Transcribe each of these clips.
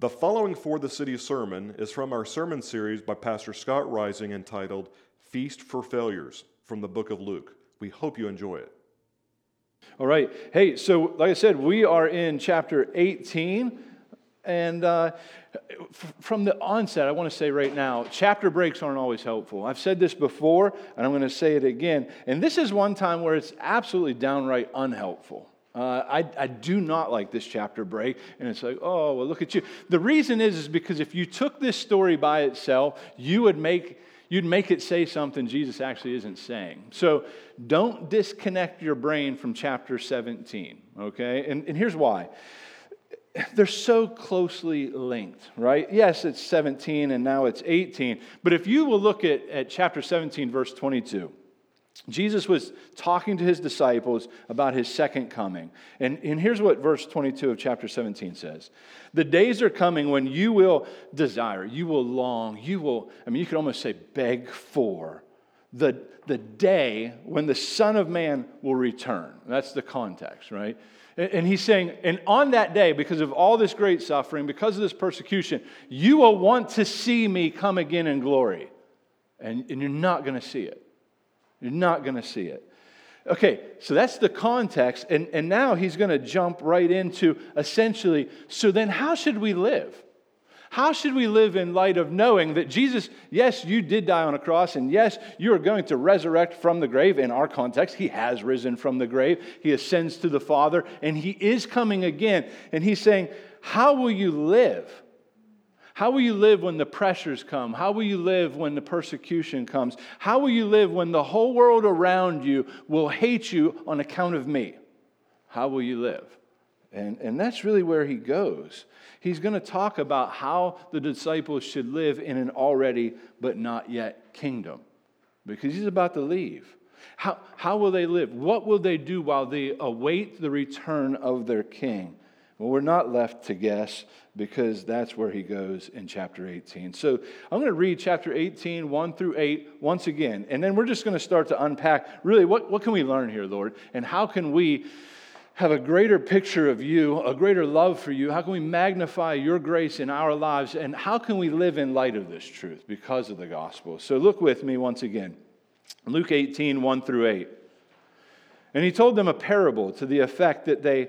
The following For the City sermon is from our sermon series by Pastor Scott Rising entitled Feast for Failures from the book of Luke. We hope you enjoy it. All right. Hey, so like I said, we are in chapter 18. And uh, f- from the onset, I want to say right now, chapter breaks aren't always helpful. I've said this before, and I'm going to say it again. And this is one time where it's absolutely downright unhelpful. Uh, I, I, do not like this chapter break. And it's like, oh, well, look at you. The reason is, is because if you took this story by itself, you would make, you'd make it say something Jesus actually isn't saying. So don't disconnect your brain from chapter 17, okay? And, and here's why. They're so closely linked, right? Yes, it's 17 and now it's 18. But if you will look at, at chapter 17, verse 22, Jesus was talking to his disciples about his second coming. And, and here's what verse 22 of chapter 17 says The days are coming when you will desire, you will long, you will, I mean, you could almost say beg for the, the day when the Son of Man will return. That's the context, right? And, and he's saying, and on that day, because of all this great suffering, because of this persecution, you will want to see me come again in glory. And, and you're not going to see it. You're not going to see it. Okay, so that's the context. And, and now he's going to jump right into essentially so then, how should we live? How should we live in light of knowing that Jesus, yes, you did die on a cross, and yes, you are going to resurrect from the grave. In our context, he has risen from the grave. He ascends to the Father, and he is coming again. And he's saying, How will you live? How will you live when the pressures come? How will you live when the persecution comes? How will you live when the whole world around you will hate you on account of me? How will you live? And, and that's really where he goes. He's going to talk about how the disciples should live in an already but not yet kingdom because he's about to leave. How, how will they live? What will they do while they await the return of their king? Well, we're not left to guess because that's where he goes in chapter 18. So I'm going to read chapter 18, 1 through 8, once again. And then we're just going to start to unpack really what, what can we learn here, Lord? And how can we have a greater picture of you, a greater love for you? How can we magnify your grace in our lives? And how can we live in light of this truth because of the gospel? So look with me once again. Luke 18, 1 through 8. And he told them a parable to the effect that they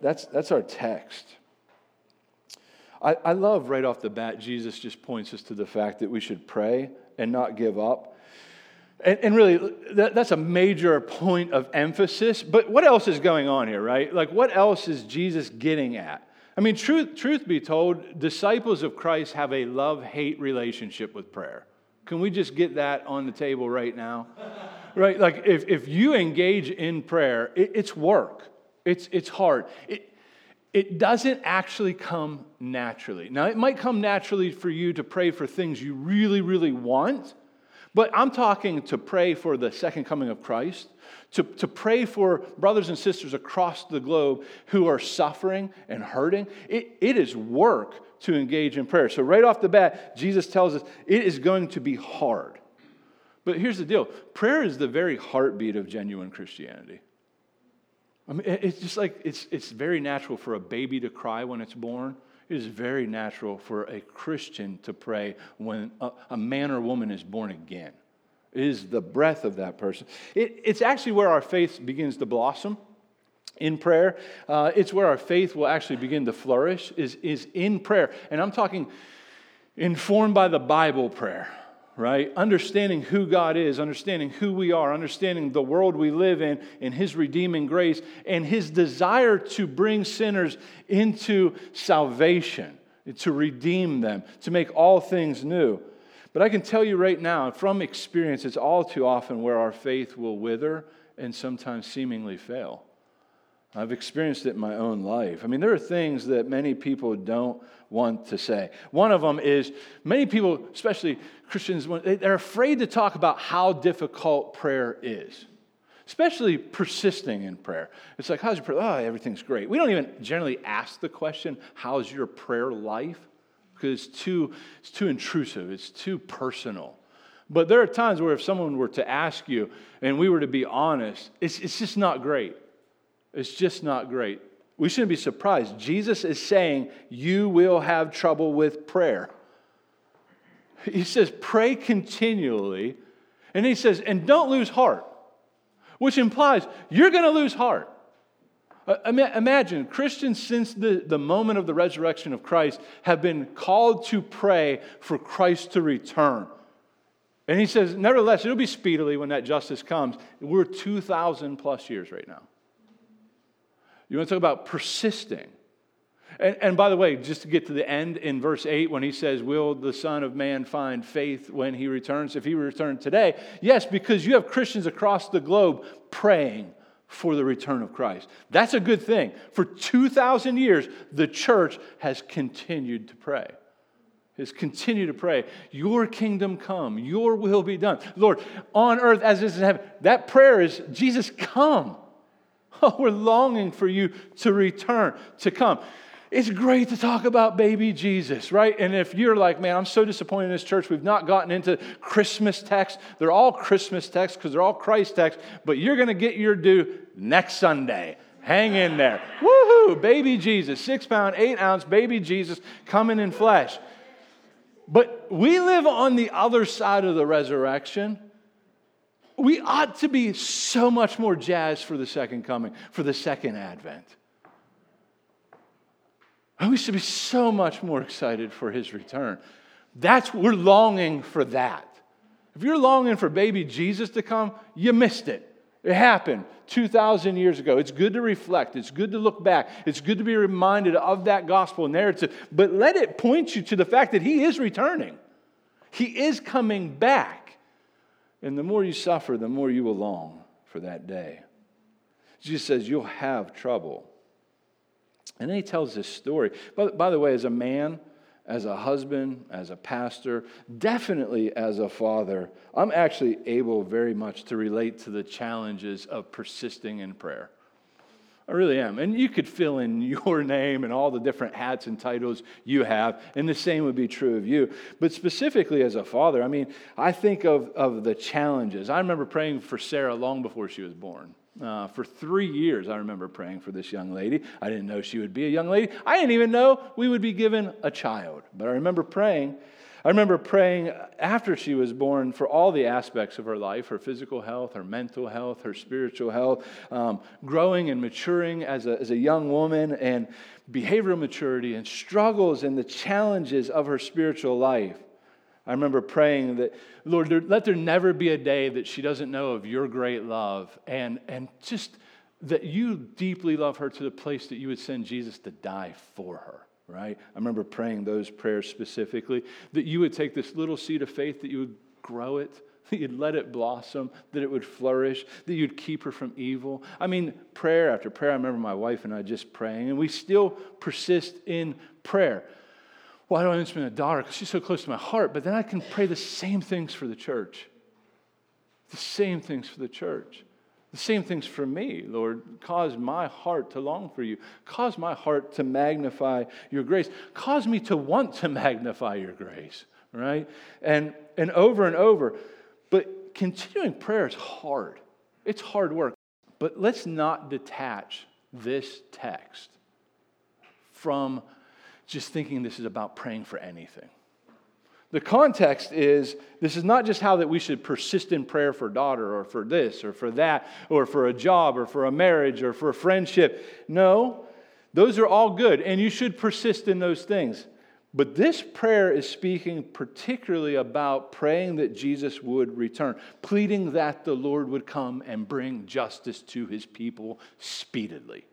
That's, that's our text. I, I love right off the bat, Jesus just points us to the fact that we should pray and not give up. And, and really, that, that's a major point of emphasis. But what else is going on here, right? Like, what else is Jesus getting at? I mean, truth, truth be told, disciples of Christ have a love hate relationship with prayer. Can we just get that on the table right now? right? Like, if, if you engage in prayer, it, it's work. It's, it's hard. It, it doesn't actually come naturally. Now, it might come naturally for you to pray for things you really, really want, but I'm talking to pray for the second coming of Christ, to, to pray for brothers and sisters across the globe who are suffering and hurting. It, it is work to engage in prayer. So, right off the bat, Jesus tells us it is going to be hard. But here's the deal prayer is the very heartbeat of genuine Christianity. I mean, it's just like it's, it's very natural for a baby to cry when it's born. It is very natural for a Christian to pray when a, a man or woman is born again. It is the breath of that person. It, it's actually where our faith begins to blossom. in prayer. Uh, it's where our faith will actually begin to flourish, is, is in prayer. And I'm talking informed by the Bible prayer, right? Understanding who God is, understanding who we are, understanding the world we live in, in His redeeming grace, and His desire to bring sinners into salvation, to redeem them, to make all things new. But I can tell you right now, from experience, it's all too often where our faith will wither and sometimes seemingly fail. I've experienced it in my own life. I mean, there are things that many people don't want to say. One of them is many people, especially Christians, they're afraid to talk about how difficult prayer is, especially persisting in prayer. It's like, how's your prayer? Oh, everything's great. We don't even generally ask the question, how's your prayer life? Because it's too, it's too intrusive, it's too personal. But there are times where if someone were to ask you and we were to be honest, it's, it's just not great. It's just not great. We shouldn't be surprised. Jesus is saying you will have trouble with prayer. He says, pray continually. And he says, and don't lose heart, which implies you're going to lose heart. Uh, imagine Christians since the, the moment of the resurrection of Christ have been called to pray for Christ to return. And he says, nevertheless, it'll be speedily when that justice comes. We're 2,000 plus years right now. You want to talk about persisting. And, and, by the way, just to get to the end in verse 8, when he says, Will the Son of Man find faith when he returns? If he returned today, yes, because you have Christians across the globe praying for the return of Christ. That's a good thing. For 2,000 years, the church has continued to pray. Has continued to pray, Your kingdom come, Your will be done. Lord, on earth as it is in heaven. That prayer is, Jesus, come. Oh, we're longing for you to return, to come. It's great to talk about baby Jesus, right? And if you're like, man, I'm so disappointed in this church, we've not gotten into Christmas texts. They're all Christmas texts because they're all Christ texts, but you're going to get your due next Sunday. Hang in there. Woohoo! Baby Jesus, six pound, eight ounce baby Jesus coming in flesh. But we live on the other side of the resurrection we ought to be so much more jazzed for the second coming, for the second advent. And we should be so much more excited for his return. That's we're longing for that. If you're longing for baby Jesus to come, you missed it. It happened 2,000 years ago. It's good to reflect. It's good to look back. It's good to be reminded of that gospel narrative. But let it point you to the fact that He is returning, He is coming back. And the more you suffer, the more you will long for that day. Jesus says, You'll have trouble. And then he tells this story. By, by the way, as a man, as a husband, as a pastor, definitely as a father, I'm actually able very much to relate to the challenges of persisting in prayer. I really am. And you could fill in your name and all the different hats and titles you have, and the same would be true of you. But specifically as a father, I mean, I think of, of the challenges. I remember praying for Sarah long before she was born. Uh, for three years, I remember praying for this young lady. I didn't know she would be a young lady. I didn't even know we would be given a child. But I remember praying I remember praying after she was born for all the aspects of her life her physical health, her mental health, her spiritual health, um, growing and maturing as a, as a young woman, and behavioral maturity, and struggles and the challenges of her spiritual life. I remember praying that, Lord, let there never be a day that she doesn't know of your great love and, and just that you deeply love her to the place that you would send Jesus to die for her right? I remember praying those prayers specifically that you would take this little seed of faith, that you would grow it, that you'd let it blossom, that it would flourish, that you'd keep her from evil. I mean, prayer after prayer. I remember my wife and I just praying, and we still persist in prayer. Why do I mention a daughter? Because she's so close to my heart, but then I can pray the same things for the church. The same things for the church. The same thing's for me, Lord. Cause my heart to long for you. Cause my heart to magnify your grace. Cause me to want to magnify your grace, right? And, and over and over. But continuing prayer is hard. It's hard work. But let's not detach this text from just thinking this is about praying for anything. The context is this is not just how that we should persist in prayer for daughter or for this or for that or for a job or for a marriage or for a friendship. No, those are all good and you should persist in those things. But this prayer is speaking particularly about praying that Jesus would return, pleading that the Lord would come and bring justice to his people speedily.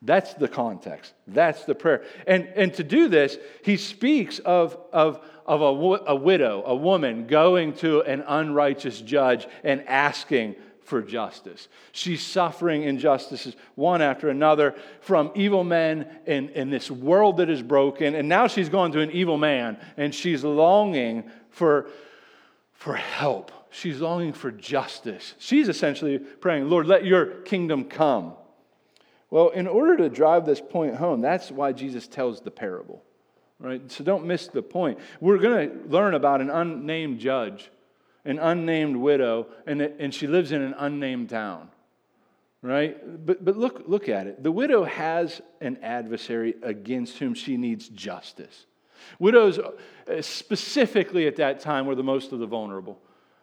That's the context. That's the prayer. And, and to do this, he speaks of, of, of a, a widow, a woman going to an unrighteous judge and asking for justice. She's suffering injustices one after another from evil men in, in this world that is broken. And now she's gone to an evil man and she's longing for, for help. She's longing for justice. She's essentially praying, Lord, let your kingdom come. Well, in order to drive this point home, that's why Jesus tells the parable, right? So don't miss the point. We're going to learn about an unnamed judge, an unnamed widow, and, and she lives in an unnamed town, right? But, but look, look at it. The widow has an adversary against whom she needs justice. Widows, uh, specifically at that time, were the most of the vulnerable.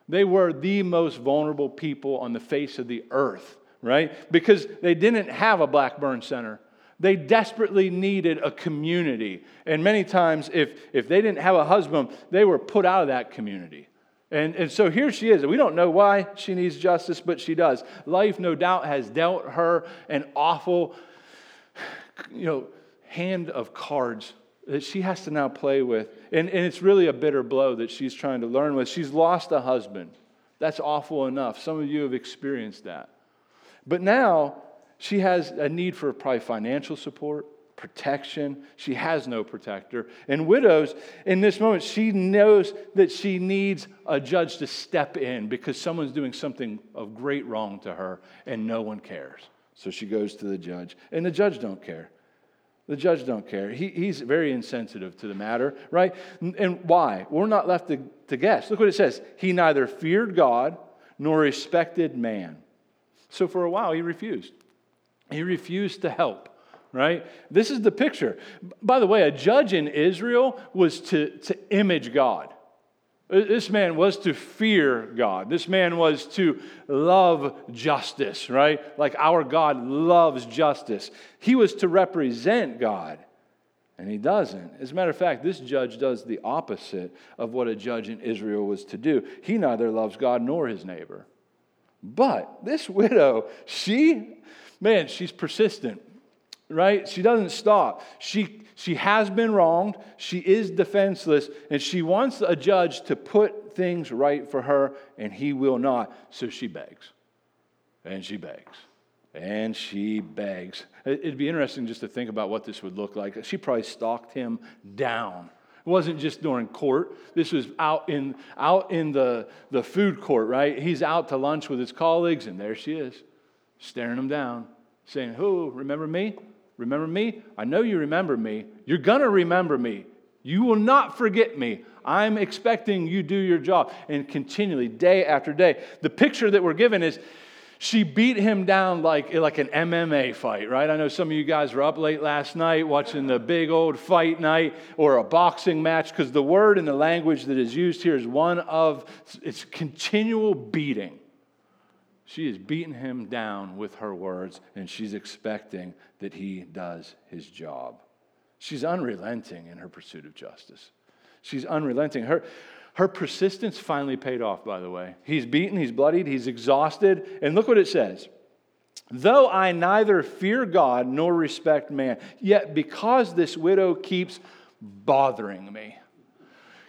They were the most vulnerable people on the face of the earth right? Because they didn't have a Blackburn Center. They desperately needed a community. And many times, if, if they didn't have a husband, they were put out of that community. And, and so here she is. We don't know why she needs justice, but she does. Life, no doubt, has dealt her an awful, you know, hand of cards that she has to now play with. And, and it's really a bitter blow that she's trying to learn with. She's lost a husband. That's awful enough. Some of you have experienced that. But now she has a need for probably financial support, protection. She has no protector. And widows, in this moment, she knows that she needs a judge to step in because someone's doing something of great wrong to her and no one cares. So she goes to the judge. And the judge don't care. The judge don't care. He, he's very insensitive to the matter, right? And why? We're not left to, to guess. Look what it says. He neither feared God nor respected man. So for a while, he refused. He refused to help, right? This is the picture. By the way, a judge in Israel was to, to image God. Uh, this man was to fear God. This man was to love justice, right? Like our God loves justice. He was to represent God, and he doesn't. As a matter of fact, this judge does the opposite of what a judge in Israel was to do. He neither loves God nor his neighbor. But this widow, she, man, she's persistent, right? She doesn't stop. She, she has been wronged, she is defenseless, and she wants a judge to put things right for her, and he will not. So she begs, and she begs, and she begs. It'd be interesting just to think about what this would look like. She probably stalked him down it wasn't just during court. This was out in, out in the, the food court, right? He's out to lunch with his colleagues, and there she is, staring him down, saying, Who, remember me? Remember me? I know you remember me. You're going to remember me. You will not forget me. I'm expecting you do your job. And continually, day after day. The picture that we're given is she beat him down like, like an MMA fight, right? I know some of you guys were up late last night watching the big old fight night or a boxing match because the word and the language that is used here is one of it's continual beating. She is beating him down with her words, and she's expecting that he does his job. She's unrelenting in her pursuit of justice. She's unrelenting. Her, her persistence finally paid off, by the way. He's beaten, he's bloodied, he's exhausted. And look what it says Though I neither fear God nor respect man, yet because this widow keeps bothering me,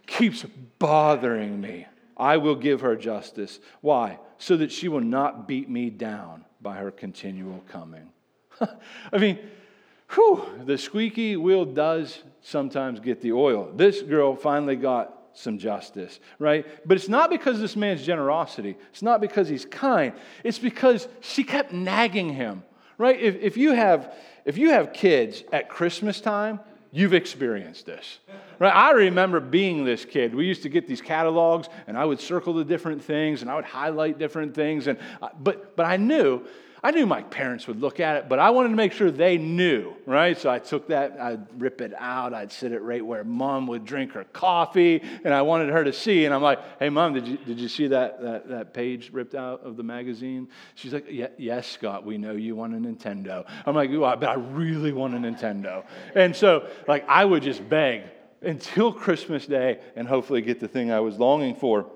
keeps bothering me, I will give her justice. Why? So that she will not beat me down by her continual coming. I mean, whew, the squeaky wheel does sometimes get the oil. This girl finally got some justice, right? But it's not because this man's generosity. It's not because he's kind. It's because she kept nagging him, right? If, if, you, have, if you have kids at Christmas time, you've experienced this, right? I remember being this kid. We used to get these catalogs, and I would circle the different things, and I would highlight different things. And, but, but I knew I knew my parents would look at it, but I wanted to make sure they knew, right? So I took that, I'd rip it out, I'd sit it right where mom would drink her coffee, and I wanted her to see. And I'm like, hey, mom, did you, did you see that, that, that page ripped out of the magazine? She's like, yes, Scott, we know you want a Nintendo. I'm like, but I really want a Nintendo. And so, like, I would just beg until Christmas Day and hopefully get the thing I was longing for.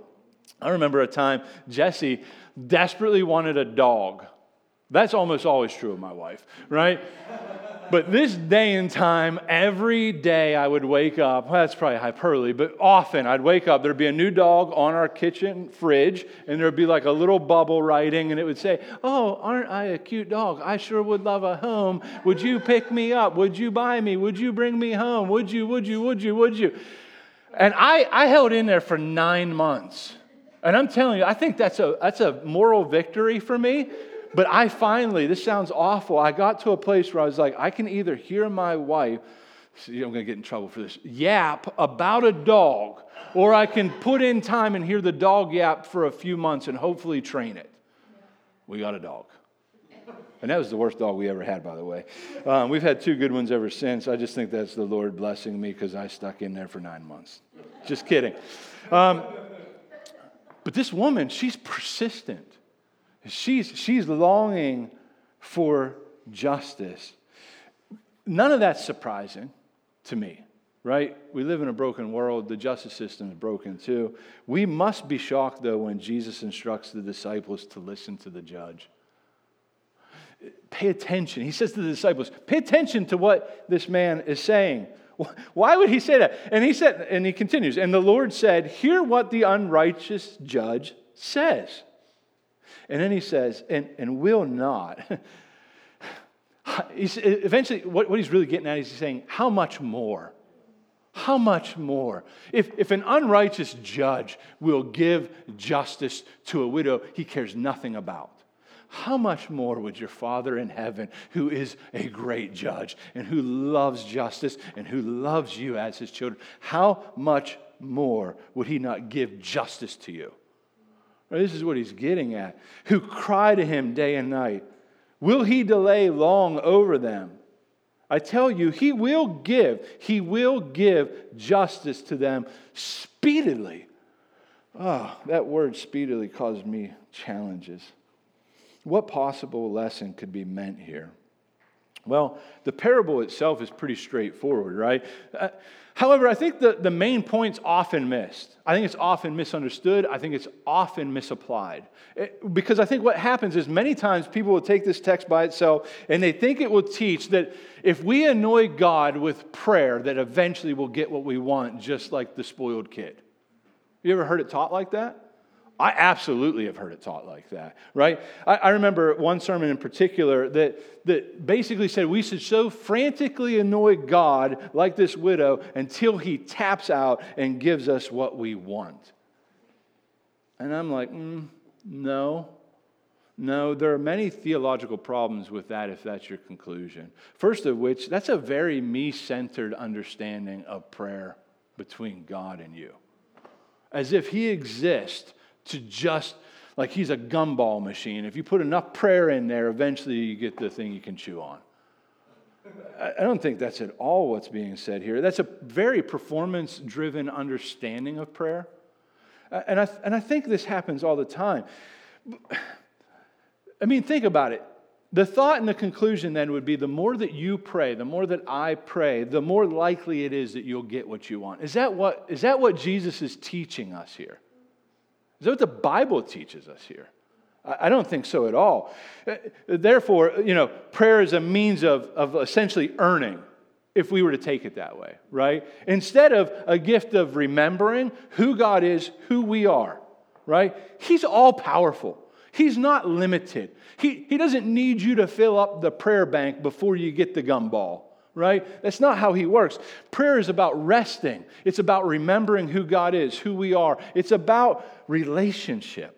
I remember a time Jesse desperately wanted a dog. That's almost always true of my wife, right? but this day and time, every day I would wake up, well, that's probably hyperbole, but often I'd wake up, there'd be a new dog on our kitchen fridge, and there'd be like a little bubble writing, and it would say, Oh, aren't I a cute dog? I sure would love a home. Would you pick me up? Would you buy me? Would you bring me home? Would you, would you, would you, would you? And I, I held in there for nine months. And I'm telling you, I think that's a, that's a moral victory for me. But I finally, this sounds awful, I got to a place where I was like, I can either hear my wife, see, I'm going to get in trouble for this, yap about a dog, or I can put in time and hear the dog yap for a few months and hopefully train it. We got a dog. And that was the worst dog we ever had, by the way. Um, we've had two good ones ever since. I just think that's the Lord blessing me because I stuck in there for nine months. Just kidding. Um, but this woman, she's persistent. She's, she's longing for justice. None of that's surprising to me, right? We live in a broken world. The justice system is broken too. We must be shocked, though, when Jesus instructs the disciples to listen to the judge. Pay attention. He says to the disciples, pay attention to what this man is saying. Why would he say that? And he said, and he continues, and the Lord said, Hear what the unrighteous judge says. And then he says, and, and will not. he's, eventually, what, what he's really getting at is he's saying, How much more? How much more? If, if an unrighteous judge will give justice to a widow he cares nothing about, how much more would your Father in heaven, who is a great judge and who loves justice and who loves you as his children, how much more would he not give justice to you? This is what he's getting at. Who cry to him day and night. Will he delay long over them? I tell you, he will give, he will give justice to them speedily. Oh, that word speedily caused me challenges. What possible lesson could be meant here? Well, the parable itself is pretty straightforward, right? Uh, however, I think the, the main point's often missed. I think it's often misunderstood. I think it's often misapplied. It, eh, because I think what happens is many times people will take this text by itself and they think it will teach that if we annoy God with prayer, that eventually we'll get what we want, just like the spoiled kid. You ever heard it taught like that? I absolutely have heard it taught like that, right? I, I, remember one sermon in particular that, that basically said we should so frantically annoy God like this widow until he taps out and gives us what we want. And I'm like, mm, no. No, there are many theological problems with that if that's your conclusion. First of which, that's a very me centered understanding of prayer between God and you. As if he exists to just like he's a gumball machine. If you put enough prayer in there, eventually you get the thing you can chew on. I don't think that's at all what's being said here. That's a very performance driven understanding of prayer. And I, and I think this happens all the time. I mean, think about it. The thought and the conclusion then would be the more that you pray, the more that I pray, the more likely it is that you'll get what you want. Is that what, is that what Jesus is teaching us here? Is that what the Bible teaches us here? I don't think so at all. Uh, therefore, you know, prayer is a means of, of essentially earning, if we were to take it that way, right? Instead of a gift of remembering who God is, who we are, right? He's all powerful. He's not limited. He, he doesn't need you to fill up the prayer bank before you get the gumball right? That's not how he works. Prayer is about resting, it's about remembering who God is, who we are, it's about relationship.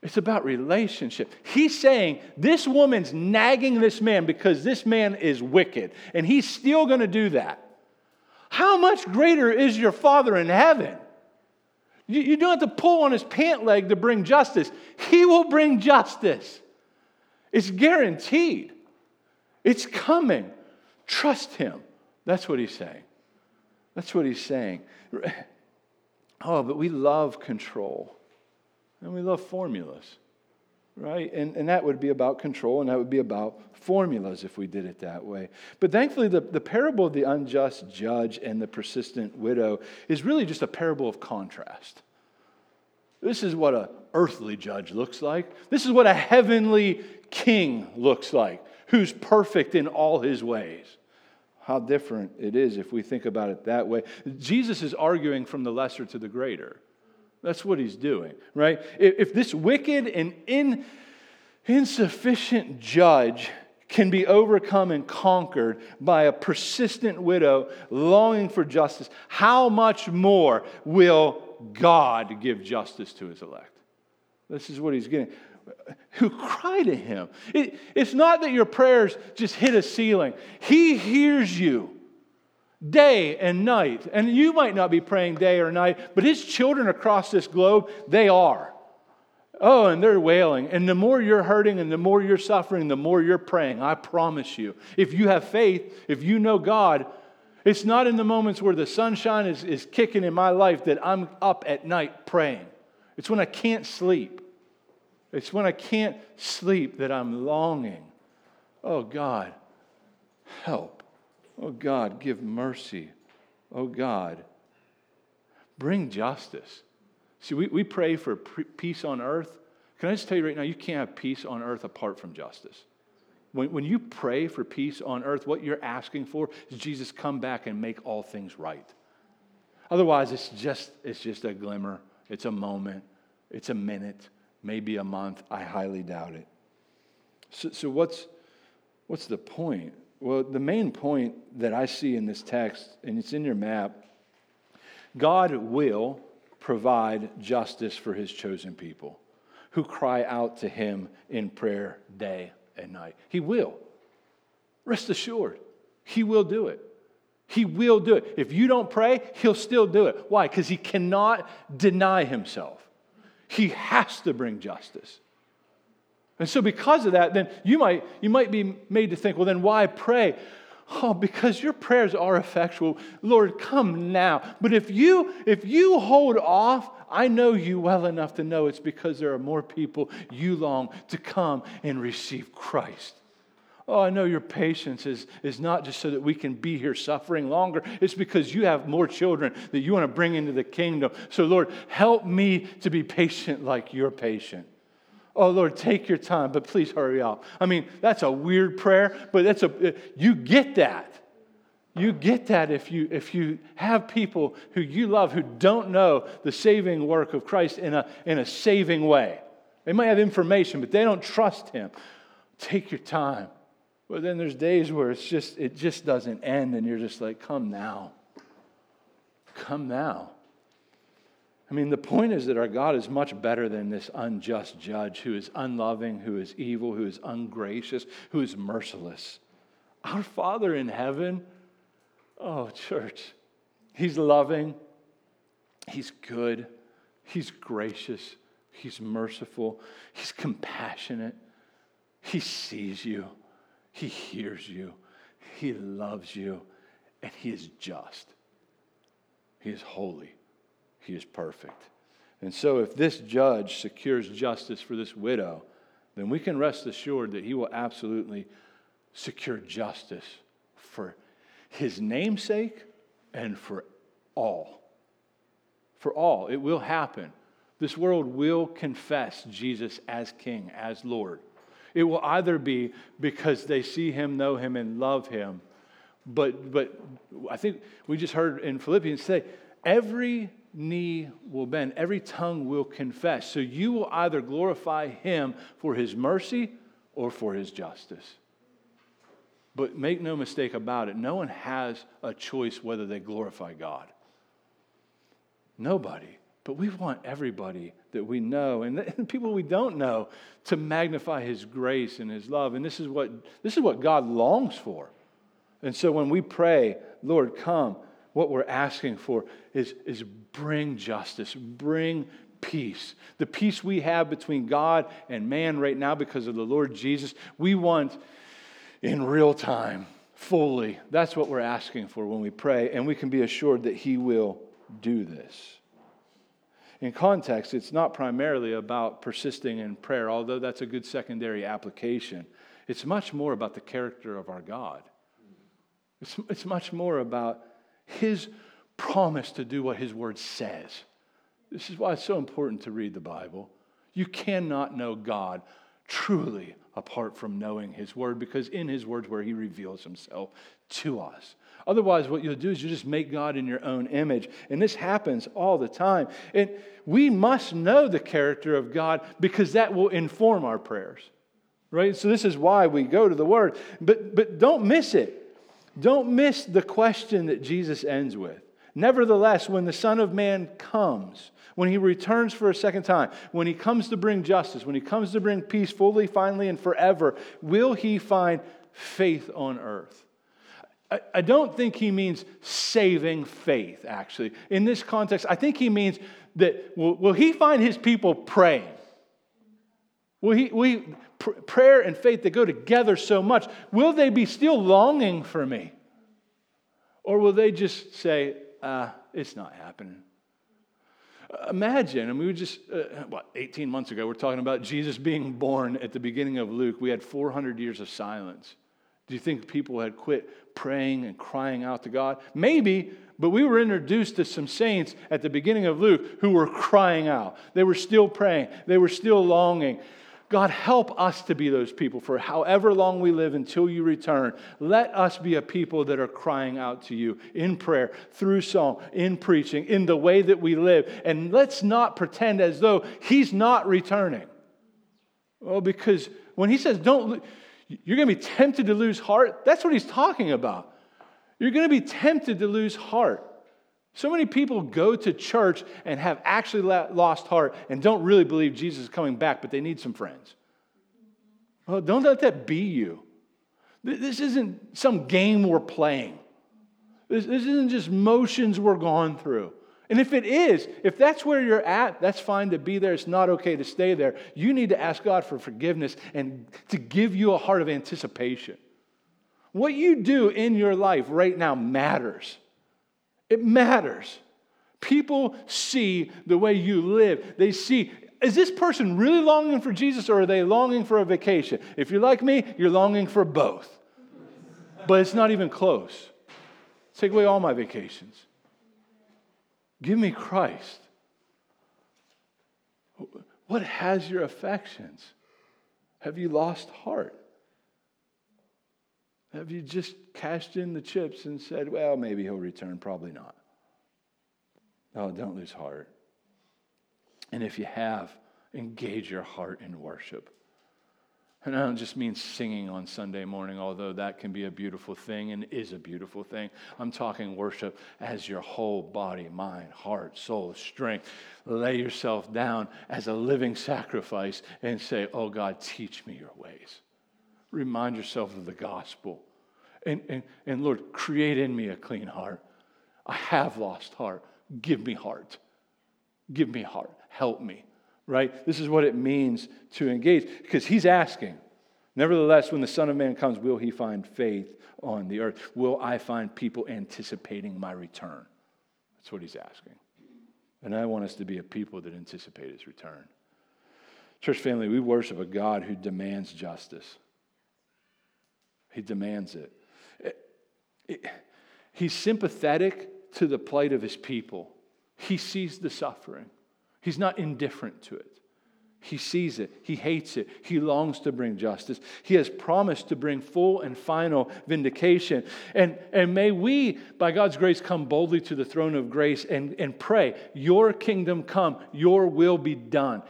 It's about relationship. He's saying this woman's nagging this man because this man is wicked, and he's still going to do that. How much greater is your Father in heaven? You, don't have to pull on his pant leg to bring justice, he will bring justice. It's guaranteed. It's coming. Trust him. That's what he's saying. That's what he's saying. Oh, but we love control and we love formulas, right? And, and that would be about control and that would be about formulas if we did it that way. But thankfully, the, the parable of the unjust judge and the persistent widow is really just a parable of contrast. This is what an earthly judge looks like. This is what a heavenly king looks like, who's perfect in all his ways. How different it is if we think about it that way. Jesus is arguing from the lesser to the greater. That's what he's doing, right? If, this wicked and in, insufficient judge can be overcome and conquered by a persistent widow longing for justice, how much more will God give justice to his elect? This is what he's getting. Who cry to him. It, it's not that your prayers just hit a ceiling, he hears you day and night. And you might not be praying day or night, but his children across this globe, they are. Oh, and they're wailing. And the more you're hurting and the more you're suffering, the more you're praying. I promise you. If you have faith, if you know God, it's not in the moments where the sunshine is, is kicking in my life that I'm up at night praying. It's when I can't sleep. It's when I can't sleep that I'm longing. Oh, God, help. Oh, God, give mercy. Oh, God, bring justice. See, we, we pray for peace on earth. Can I just tell you right now, you can't have peace on earth apart from justice. When, when you pray for peace on earth, what you're asking for is Jesus come back and make all things right. Otherwise, it's just, it's just a glimmer, it's a moment, it's a minute, maybe a month. I highly doubt it. So, so what's, what's the point? Well, the main point that I see in this text, and it's in your map God will provide justice for his chosen people who cry out to him in prayer day and night. He will. Rest assured, he will do it. He will do it. If you don't pray, he'll still do it. Why? Because he cannot deny himself. He has to bring justice. And so, because of that, then you might, you might be made to think, well, then why pray? Oh, because your prayers are effectual. Lord, come now. But if you if you hold off, I know you well enough to know it's because there are more people you long to come and receive Christ. Oh, I know your patience is, is not just so that we can be here suffering longer. It's because you have more children that you want to bring into the kingdom. So, Lord, help me to be patient like you're patient. Oh, Lord, take your time, but please hurry up. I mean, that's a weird prayer, but that's a, you get that. You get that if you, if you have people who you love who don't know the saving work of Christ in a, in a saving way. They might have information, but they don't trust Him. Take your time. But then there's days where it's just, it just doesn't end, and you're just like, come now. Come now. I mean, the point is that our God is much better than this unjust judge who is unloving, who is evil, who is ungracious, who is merciless. Our Father in heaven, oh, church, He's loving, He's good, He's gracious, He's merciful, He's compassionate, He sees you, He hears you, He loves you, and He is just. He is holy. He is perfect. And so, if this judge secures justice for this widow, then we can rest assured that he will absolutely secure justice for his namesake and for all. For all. It will happen. This world will confess Jesus as King, as Lord. It will either be because they see him, know him, and love him. But, but I think we just heard in Philippians say, every knee will bend, every tongue will confess. So you will either glorify him for his mercy or for his justice. But make no mistake about it, no one has a choice whether they glorify God. Nobody. But we want everybody that we know and, people we don't know to magnify his grace and his love. And this is what, this is what God longs for. And so when we pray, Lord, come, what we're asking for is, is bring justice, bring peace. The peace we have between God and man right now because of the Lord Jesus, we want in real time, fully. That's what we're asking for when we pray, and we can be assured that He will do this. In context, it's not primarily about persisting in prayer, although that's a good secondary application. It's much more about the character of our God. It's, it's much more about His promise to do what His Word says. This is why it's so important to read the Bible. You cannot know God truly apart from knowing His Word because in His Word where He reveals Himself to us. Otherwise, what you'll do is you just make God in your own image. And this happens all the time. And we must know the character of God because that will inform our prayers. Right? So this is why we go to the Word. But, but don't miss it. Don't miss the question that Jesus ends with. Nevertheless, when the Son of Man comes, when he returns for a second time, when he comes to bring justice, when he comes to bring peace fully, finally, and forever, will he find faith on earth? I, don't think he means saving faith, actually. In this context, I think he means that will, will he find his people praying? Will he, will he, pr- prayer and faith that go together so much, will they be still longing for me? Or will they just say, uh, it's not happening? Imagine, I mean, we just, uh, what, 18 months ago, we're talking about Jesus being born at the beginning of Luke. We had 400 years of silence. Do you think people had quit praying and crying out to God? Maybe, but we were introduced to some saints at the beginning of Luke who were crying out. They were still praying, they were still longing. God, help us to be those people for however long we live until you return. Let us be a people that are crying out to you in prayer, through song, in preaching, in the way that we live. And let's not pretend as though He's not returning. Well, because when He says, don't, you're going to be tempted to lose heart, that's what He's talking about. You're going to be tempted to lose heart. So many people go to church and have actually lost heart and don't really believe Jesus is coming back, but they need some friends. Well, don't let that be you. This isn't some game we're playing. This, this isn't just motions we're going through. And if it is, if that's where you're at, that's fine to be there. It's not okay to stay there. You need to ask God for forgiveness and to give you a heart of anticipation. What you do in your life right now matters. It matters. People see the way you live. They see, is this person really longing for Jesus or are they longing for a vacation? If you're like me, you're longing for both. But it's not even close. Take away all my vacations. Give me Christ. What has your affections? Have you lost heart? Have you just cashed in the chips and said, well, maybe he'll return? Probably not. No, don't lose heart. And if you have, engage your heart in worship. And I don't just mean singing on Sunday morning, although that can be a beautiful thing and is a beautiful thing. I'm talking worship as your whole body, mind, heart, soul, strength. Lay yourself down as a living sacrifice and say, Oh God, teach me your ways. Remind yourself of the gospel. And, and, and Lord, create in me a clean heart. I have lost heart. Give me heart. Give me heart. Help me. Right? This is what it means to engage because he's asking. Nevertheless, when the Son of Man comes, will he find faith on the earth? Will I find people anticipating my return? That's what he's asking. And I want us to be a people that anticipate his return. Church family, we worship a God who demands justice. He demands it. He's sympathetic to the plight of his people. He sees the suffering. He's not indifferent to it. He sees it. He hates it. He longs to bring justice. He has promised to bring full and final vindication. And, and may we, by God's grace, come boldly to the throne of grace and, and pray, Your kingdom come, Your will be done.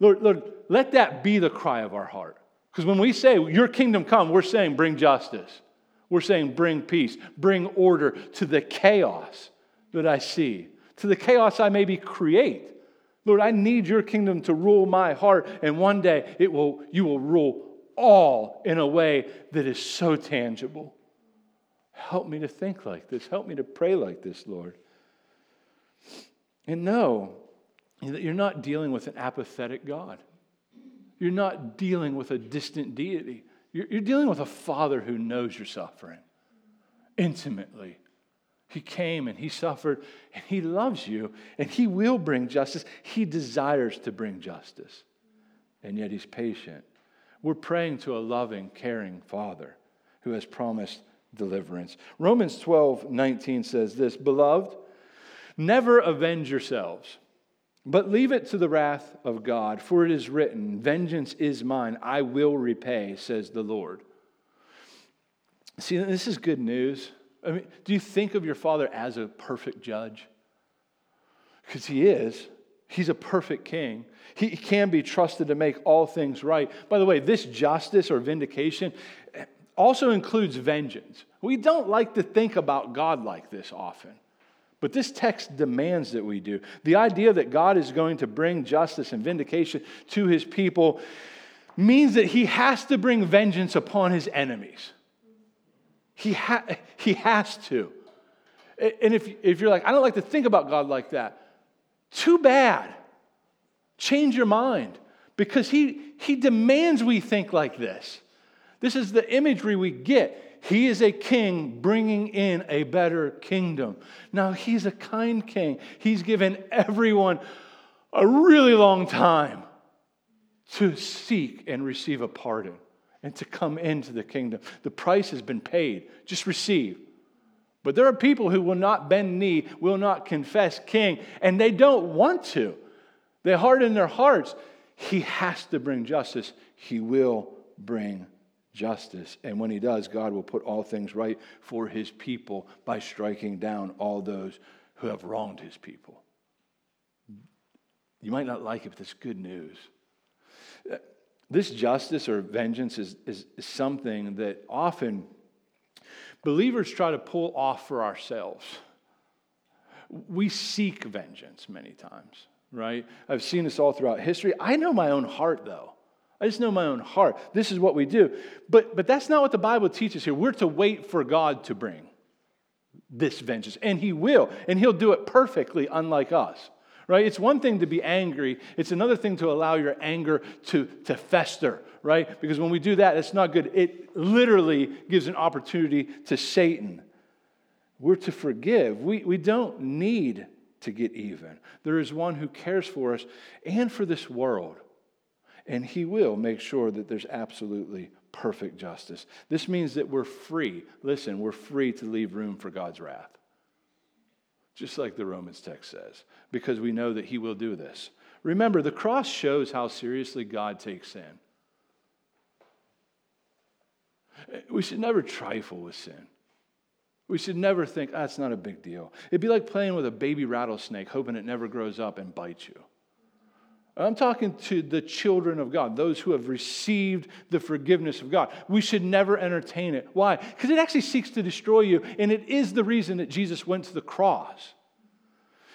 Lord, Lord, let that be the cry of our heart. Because when we say, Your kingdom come, we're saying, Bring justice. We're saying, Bring peace, bring order to the chaos that I see, to the chaos I maybe create. Lord, I need your kingdom to rule my heart, and one day it will, you will rule all in a way that is so tangible. Help me to think like this. Help me to pray like this, Lord. And know that You're not dealing with an apathetic God. You're not dealing with a distant deity. You're, you're dealing with a father who knows your suffering intimately. He came and he suffered and he loves you and he will bring justice. He desires to bring justice. And yet he's patient. We're praying to a loving, caring father who has promised deliverance. Romans 12, 19 says this Beloved, never avenge yourselves, but leave it to the wrath of God, for it is written, Vengeance is mine, I will repay, says the Lord. See, this is good news. I mean, do you think of your father as a perfect judge? Because he is. He's a perfect king. He can be trusted to make all things right. By the way, this justice or vindication also includes vengeance. We don't like to think about God like this often. But this text demands that we do. The idea that God is going to bring justice and vindication to his people means that he has to bring vengeance upon his enemies. He, ha- he has to. And if, if you're like, I don't like to think about God like that, too bad. Change your mind because he, he demands we think like this. This is the imagery we get. He is a king bringing in a better kingdom. Now, he's a kind king. He's given everyone a really long time to seek and receive a pardon and to come into the kingdom. The price has been paid. Just receive. But there are people who will not bend knee, will not confess king, and they don't want to. They harden their hearts. He has to bring justice. He will bring justice. And when he does, God will put all things right for his people by striking down all those who have wronged his people. You might not like it, but it's good news. This justice or vengeance is, is, is something that often believers try to pull off for ourselves. We seek vengeance many times, right? I've seen this all throughout history. I know my own heart, though. I just know my own heart. This is what we do. But, but that's not what the Bible teaches here. We're to wait for God to bring this vengeance. And He will. And He'll do it perfectly, unlike us. Right? It's one thing to be angry, it's another thing to allow your anger to, to fester, right? Because when we do that, it's not good. It literally gives an opportunity to Satan. We're to forgive. We, we don't need to get even. There is one who cares for us and for this world and He will make sure that there's absolutely perfect justice. This means that we're free. Listen, we're free to leave room for God's wrath. Just like the Romans text says, because we know that He will do this. Remember, the cross shows how seriously God takes sin. We should never trifle with sin. We should never think, that's ah, not a big deal. It'd be like playing with a baby rattlesnake, hoping it never grows up and bites you. I'm talking to the children of God, those who have received the forgiveness of God. We should never entertain it. Why? Because it actually seeks to destroy you, and it is the reason that Jesus went to the cross.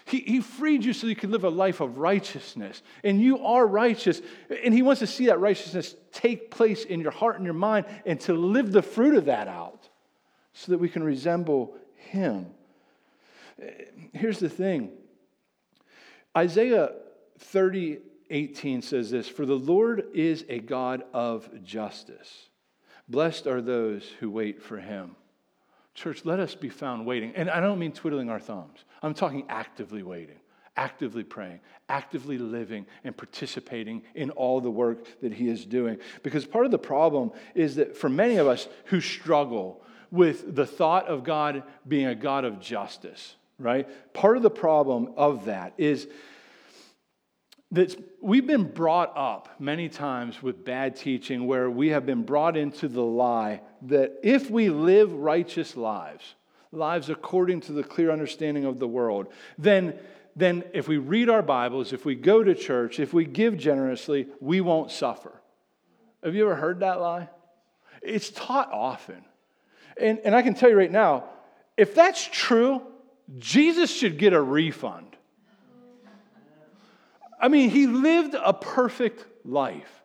He, he freed you so you could live a life of righteousness, and you are righteous, and He wants to see that righteousness take place in your heart and your mind, and to live the fruit of that out so that we can resemble Him. Here's the thing Isaiah 30 18 says this For the Lord is a God of justice. Blessed are those who wait for him. Church, let us be found waiting. And I don't mean twiddling our thumbs, I'm talking actively waiting, actively praying, actively living, and participating in all the work that he is doing. Because part of the problem is that for many of us who struggle with the thought of God being a God of justice, right? Part of the problem of that is that we've been brought up many times with bad teaching where we have been brought into the lie that if we live righteous lives, lives according to the clear understanding of the world, then, then if we read our Bibles, if we go to church, if we give generously, we won't suffer. Have you ever heard that lie? It's taught often. And, and I can tell you right now, if that's true, Jesus should get a refund. I mean, he lived a perfect life.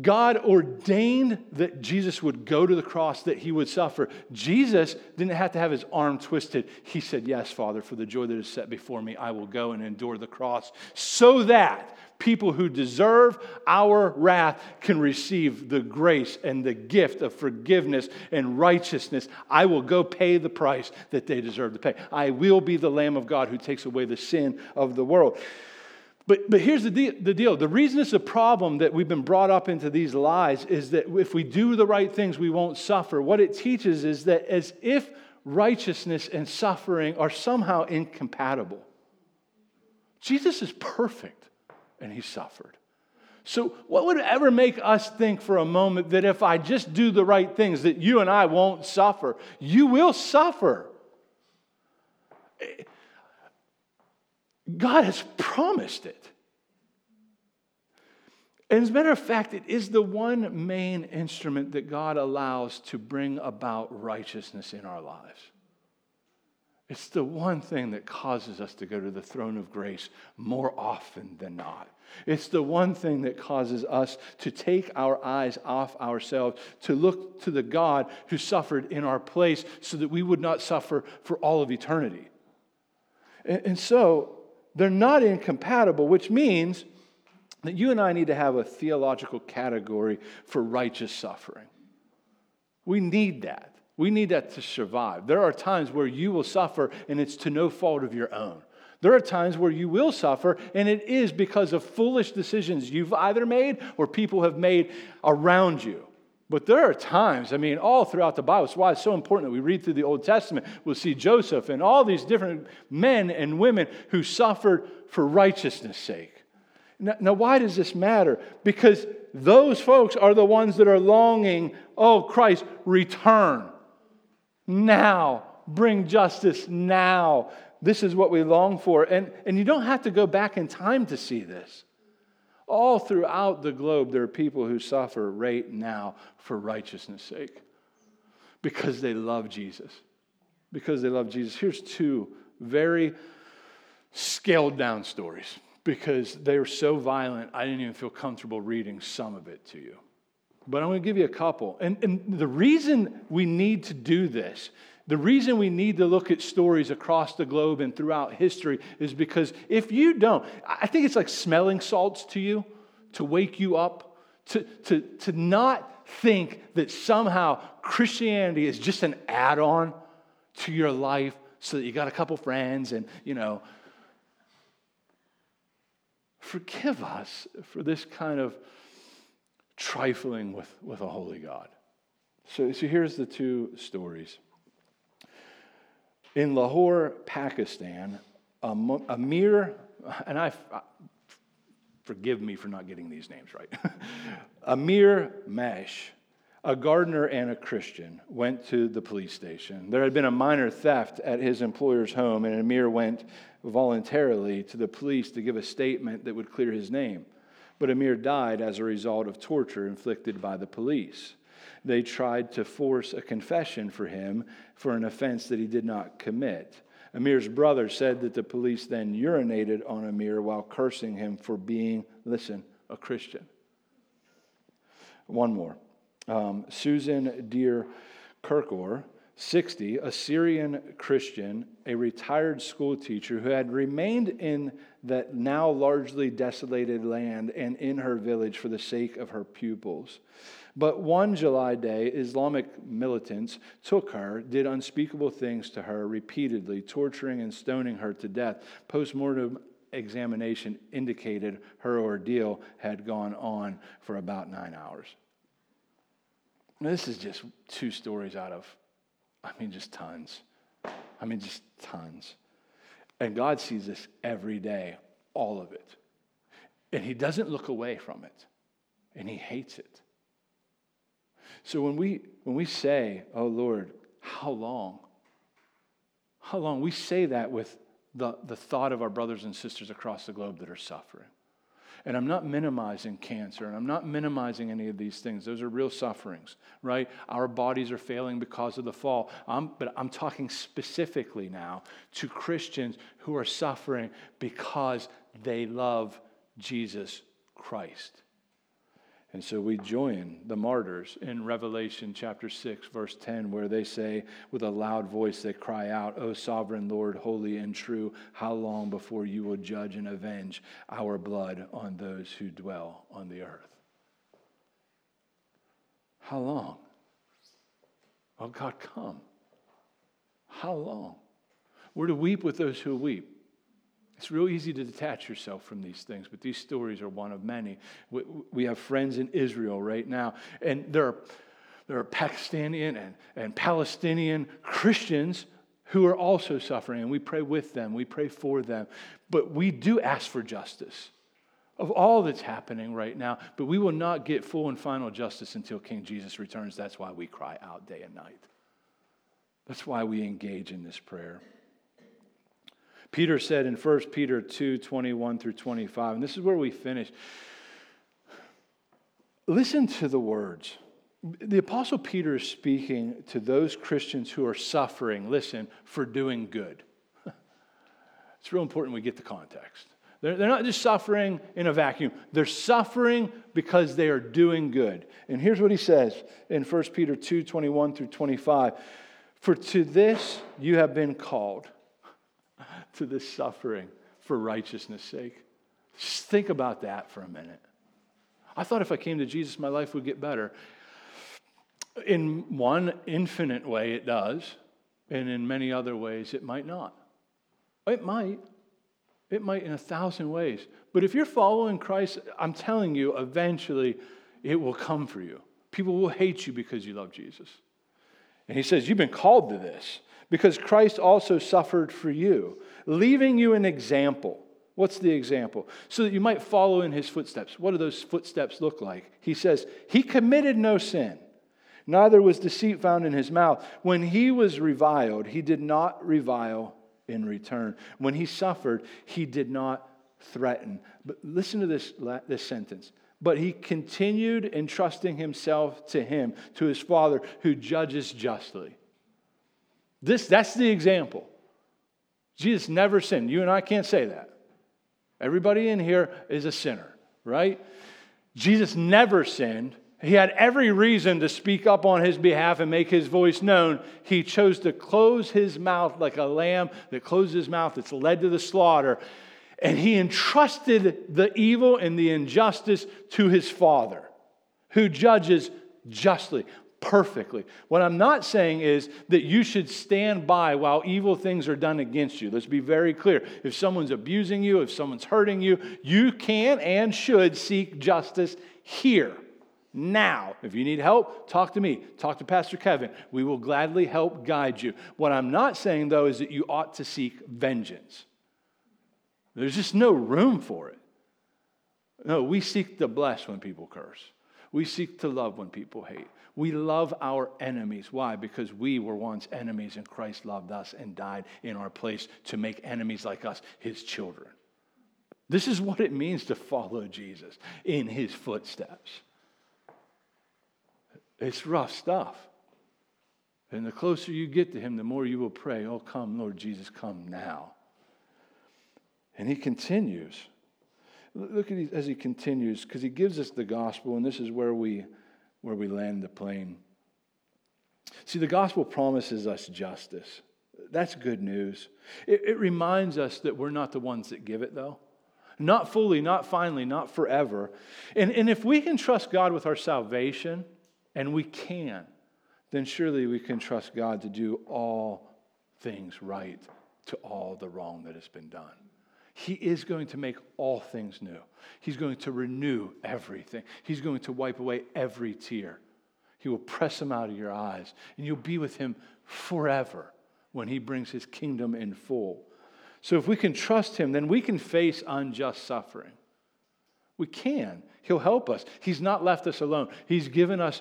God ordained that Jesus would go to the cross, that he would suffer. Jesus didn't have to have his arm twisted. He said, Yes, Father, for the joy that is set before me, I will go and endure the cross so that people who deserve our wrath can receive the grace and the gift of forgiveness and righteousness. I will go pay the price that they deserve to pay. I will be the Lamb of God who takes away the sin of the world. But, but here's the the deal. The reason it's a problem that we've been brought up into these lies is that if we do the right things, we won't suffer. What it teaches is that as if righteousness and suffering are somehow incompatible. Jesus is perfect and he suffered. So, what would ever make us think for a moment that if I just do the right things, that you and I won't suffer? You will suffer. God has promised it. And as a matter of fact, it is the one main instrument that God allows to bring about righteousness in our lives. It's the one thing that causes us to go to the throne of grace more often than not. It's the one thing that causes us to take our eyes off ourselves, to look to the God who suffered in our place so that we would not suffer for all of eternity. And, so, they're not incompatible, which means that you and I need to have a theological category for righteous suffering. We need that. We need that to survive. There are times where you will suffer and it's to no fault of your own. There are times where you will suffer and it is because of foolish decisions you've either made or people have made around you. But there are times, I mean, all throughout the Bible, it's why it's so important that we read through the Old Testament. We'll see Joseph and all these different men and women who suffered for righteousness' sake. Now, now, why does this matter? Because those folks are the ones that are longing, oh, Christ, return now, bring justice now. This is what we long for. And, and you don't have to go back in time to see this. All throughout the globe, there are people who suffer right now for righteousness' sake because they love Jesus. Because they love Jesus. Here's two very scaled down stories because they were so violent, I didn't even feel comfortable reading some of it to you. But I'm going to give you a couple. And, and the reason we need to do this the reason we need to look at stories across the globe and throughout history is because if you don't, I think it's like smelling salts to you to wake you up, to, to, to not think that somehow Christianity is just an add on to your life so that you got a couple friends and, you know, forgive us for this kind of trifling with, with a holy God. So, so here's the two stories. In Lahore, Pakistan, a Amir, and I, forgive me for not getting these names right. Amir Masih, a gardener and a Christian, went to the police station. There had been a minor theft at his employer's home, and Amir went voluntarily to the police to give a statement that would clear his name. But Amir died as a result of torture inflicted by the police they tried to force a confession for him for an offense that he did not commit. Amir's brother said that the police then urinated on Amir while cursing him for being, listen, a Christian. One more. Um, Susan Der Kirkour, 60, a Syrian Christian, a retired school teacher who had remained in that now largely desolated land and in her village for the sake of her pupils. But one July day, Islamic militants took her, did unspeakable things to her repeatedly, torturing and stoning her to death. Postmortem examination indicated her ordeal had gone on for about nine hours. Now, this is just two stories out of, I mean, just tons. I mean, just tons. And God sees this every day, all of it. And He doesn't look away from it, and He hates it. So when we, when we say, Oh Lord, how long? How long? We say that with the, the thought of our brothers and sisters across the globe that are suffering. And I'm not minimizing cancer and I'm not minimizing any of these things. Those are real sufferings, right? Our bodies are failing because of the fall. I'm, but I'm talking specifically now to Christians who are suffering because they love Jesus Christ. And so we join the martyrs in Revelation chapter 6, verse 10, where they say, with a loud voice, they cry out, O sovereign Lord, holy and true, how long before you will judge and avenge our blood on those who dwell on the earth? How long? Oh, God, come. How long? We're to weep with those who weep. It's real easy to detach yourself from these things, but these stories are one of many. We, we have friends in Israel right now, and there are, there are Pakistani and, and Palestinian Christians who are also suffering, and we pray with them, we pray for them. But we do ask for justice of all that's happening right now, but we will not get full and final justice until King Jesus returns. That's why we cry out day and night. That's why we engage in this prayer. Peter said in 1 Peter 2 21 through 25, and this is where we finish. Listen to the words. The Apostle Peter is speaking to those Christians who are suffering, listen, for doing good. It's real important we get the context. They're, not just suffering in a vacuum, they're suffering because they are doing good. And here's what he says in 1 Peter 2 21 through 25 For to this you have been called to this suffering for righteousness' sake. Just think about that for a minute. I thought if I came to Jesus, my life would get better. In one infinite way, it does, and in many other ways, it might not. It might. It might in a thousand ways. But if you're following Christ, I'm telling you, eventually it will come for you. People will hate you because you love Jesus. And he says, You've been called to this because Christ also suffered for you, leaving you an example. What's the example? So that you might follow in his footsteps. What do those footsteps look like? He says, He committed no sin, neither was deceit found in his mouth. When he was reviled, he did not revile in return. When he suffered, he did not threaten. But listen to this, this sentence. But he continued entrusting himself to him, to his Father, who judges justly. This, that's the example. Jesus never sinned. You and I can't say that. Everybody in here is a sinner, right? Jesus never sinned. He had every reason to speak up on his behalf and make his voice known. He chose to close his mouth like a lamb that closes his mouth that's led to the slaughter. And he entrusted the evil and the injustice to his Father, who judges justly perfectly. What I'm not saying is that you should stand by while evil things are done against you. Let's be very clear. If someone's abusing you, if someone's hurting you, you can and should seek justice here. Now, if you need help, talk to me. Talk to Pastor Kevin. We will gladly help guide you. What I'm not saying, though, is that you ought to seek vengeance. There's just no room for it. No, we seek to bless when people curse. We seek to love when people hate. We love our enemies. Why? Because we were once enemies and Christ loved us and died in our place to make enemies like us his children. This is what it means to follow Jesus in his footsteps. It's rough stuff. And the closer you get to him, the more you will pray, Oh, come, Lord Jesus, come now. And he continues. Look at as he continues, because he gives us the gospel, and this is where we where we land the plane. See, the gospel promises us justice. That's good news. It, it, reminds us that we're not the ones that give it, though. Not fully, not finally, not forever. And, and if we can trust God with our salvation, and we can, then surely we can trust God to do all things right to all the wrong that has been done. He is going to make all things new. He's going to renew everything. He's going to wipe away every tear. He will press them out of your eyes, and you'll be with him forever when he brings his kingdom in full. So if we can trust him, then we can face unjust suffering. We can. He'll help us. He's not left us alone. He's given us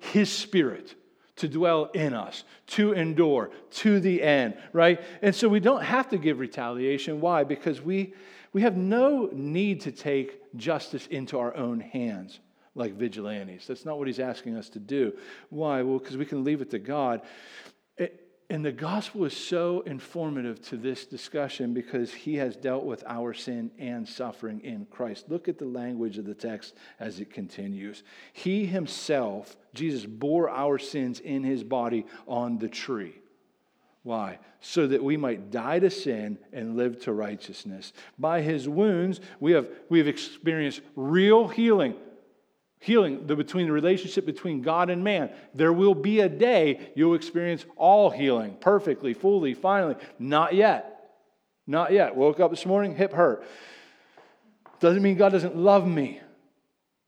his spirit to dwell in us, to endure to the end, right? And so we don't have to give retaliation. Why? Because we, we have no need to take justice into our own hands like vigilantes. That's not what he's asking us to do. Why? Well, because we can leave it to God. And the gospel is so informative to this discussion because he has dealt with our sin and suffering in Christ. Look at the language of the text as it continues. He himself, Jesus, bore our sins in his body on the tree. Why? So that we might die to sin and live to righteousness. By his wounds, we have, we have experienced real healing healing the, between the relationship between God and man. There will be a day you'll experience all healing perfectly, fully, finally. Not yet. Not yet. Woke up this morning, hip hurt. Doesn't mean God doesn't love me.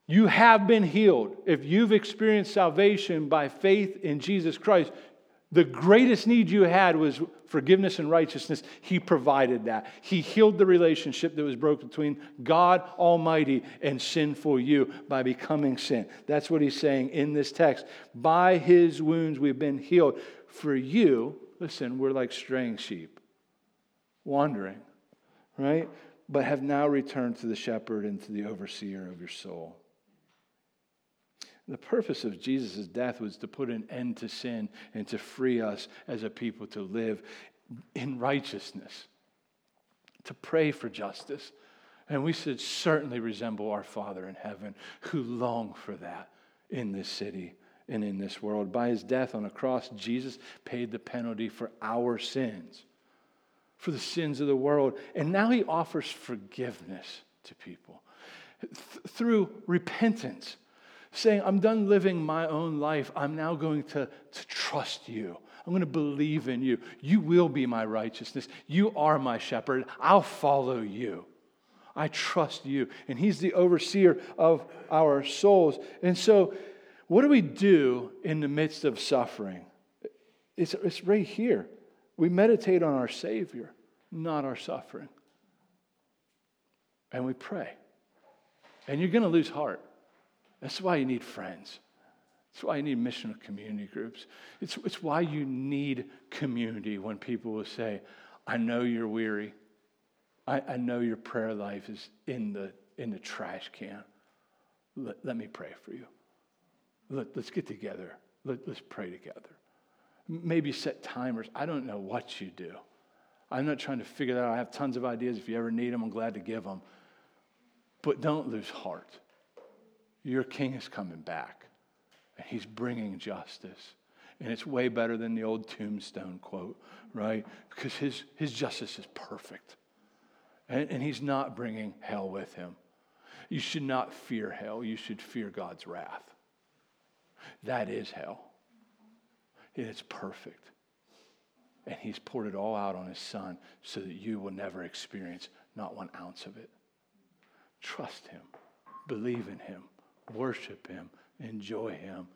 You have been healed. If you've experienced salvation by faith in Jesus Christ, the greatest need you had was forgiveness and righteousness. He provided that. He healed the relationship that was broken between God Almighty and sinful you by becoming sin. That's what he's saying in this text. By his wounds we've been healed. For you, listen, we're like straying sheep, wandering, right? But have now returned to the shepherd and to the overseer of your soul. The purpose of Jesus' death was to put an end to sin and to free us as a people to live in righteousness, to pray for justice. And we should certainly resemble our Father in heaven who long for that in this city and in this world. By his death on a cross, Jesus paid the penalty for our sins, for the sins of the world. And now he offers forgiveness to people Th- through repentance saying, I'm done living my own life. I'm now going to, to trust you. I'm going to believe in you. You will be my righteousness. You are my shepherd. I'll follow you. I trust you. And He's the overseer of our souls. And so, what do we do in the midst of suffering? It's, it's right here. We meditate on our Savior, not our suffering. And we pray. And you're going to lose heart. That's why you need friends. That's why you need missional community groups. It's, it's why you need community when people will say, I know you're weary. I, I know your prayer life is in the, in the trash can. Let, let me pray for you. Let, let's get together. Let, let's pray together. Maybe set timers. I don't know what you do. I'm not trying to figure that out. I have tons of ideas. If you ever need them, I'm glad to give them. But don't lose heart. Your king is coming back, and he's bringing justice. And it's way better than the old tombstone quote, right? Because his, his justice is perfect. And, and he's not bringing hell with him. You should not fear hell, you should fear God's wrath. That is hell. And it's perfect. And he's poured it all out on his son so that you will never experience not one ounce of it. Trust him, believe in him worship Him, enjoy Him,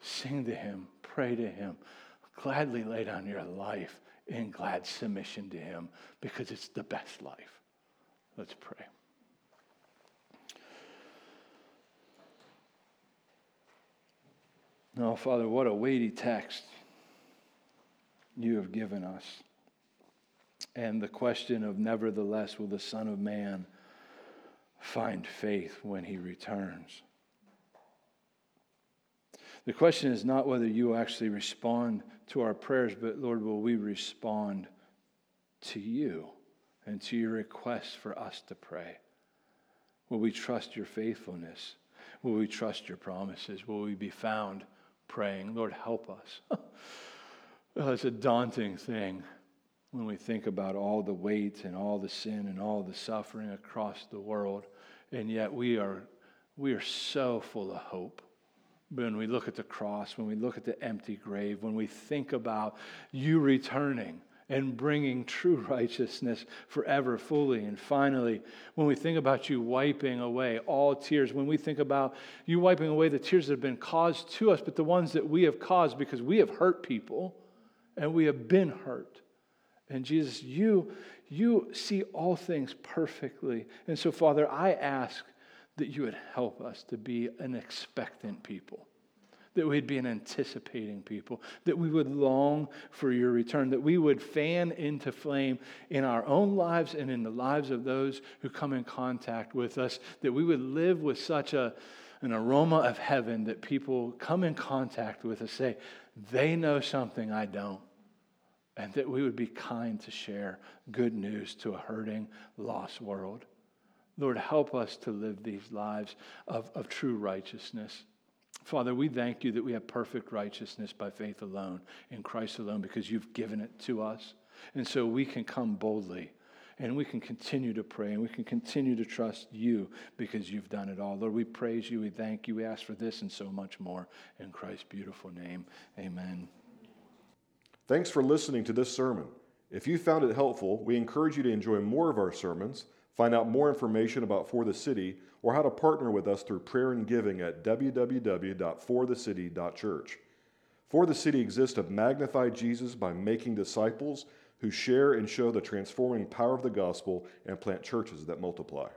sing to Him, pray to Him, gladly lay down your life in glad submission to Him because it's the best life. Let's pray. Now, Father, what a weighty text you have given us. And the question of, nevertheless, will the Son of Man find faith when he returns? The question is not whether you actually respond to our prayers, but Lord, will we respond to you and to your request for us to pray? Will we trust your faithfulness? Will we trust your promises? Will we be found praying? Lord, help us. oh, it's a daunting thing when we think about all the weight and all the sin and all the suffering across the world. And yet we are, we are so full of hope when we look at the cross, when we look at the empty grave, when we think about you returning and bringing true righteousness forever, fully. And finally, when we think about you wiping away all tears, when we think about you wiping away the tears that have been caused to us, but the ones that we have caused because we have hurt people and we have been hurt. And Jesus, you, you see all things perfectly. And so, Father, I ask that you would help us to be an expectant people, that we'd be an anticipating people, that we would long for your return, that we would fan into flame in our own lives and in the lives of those who come in contact with us, that we would live with such a, an aroma of heaven that people come in contact with us say, they know something I don't. and that we would be kind to share good news to a hurting, lost world. Lord, help us to live these lives of, of true righteousness. Father, we thank you that we have perfect righteousness by faith alone, in Christ alone, because you've given it to us. And so we can come boldly and we can continue to pray and we can continue to trust you because you've done it all. Lord, we praise you, we thank you, we ask for this and so much more. In Christ's beautiful name, amen. Thanks for listening to this sermon. If you found it helpful, we encourage you to enjoy more of our sermons, find out more information about For the City, or how to partner with us through prayer and giving at www.forthecity.church. For the City exists to magnify Jesus by making disciples who share and show the transforming power of the gospel and plant churches that multiply.